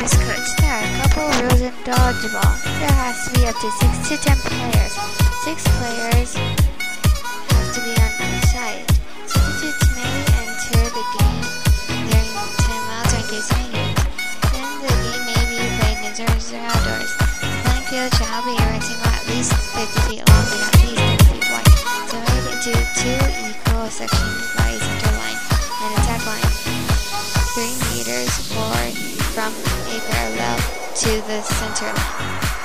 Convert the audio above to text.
Yes, coach. There are a couple rules in dodgeball. There has to be up to 6 to 10 players. 6 players have to be on each side. Substitutes may enter the game during timeouts or case any Then the game may be played indoors or outdoors. The playing field shall be a rectangle at least 50 feet long and at least 30 feet wide. Divided into two equal sections to the center.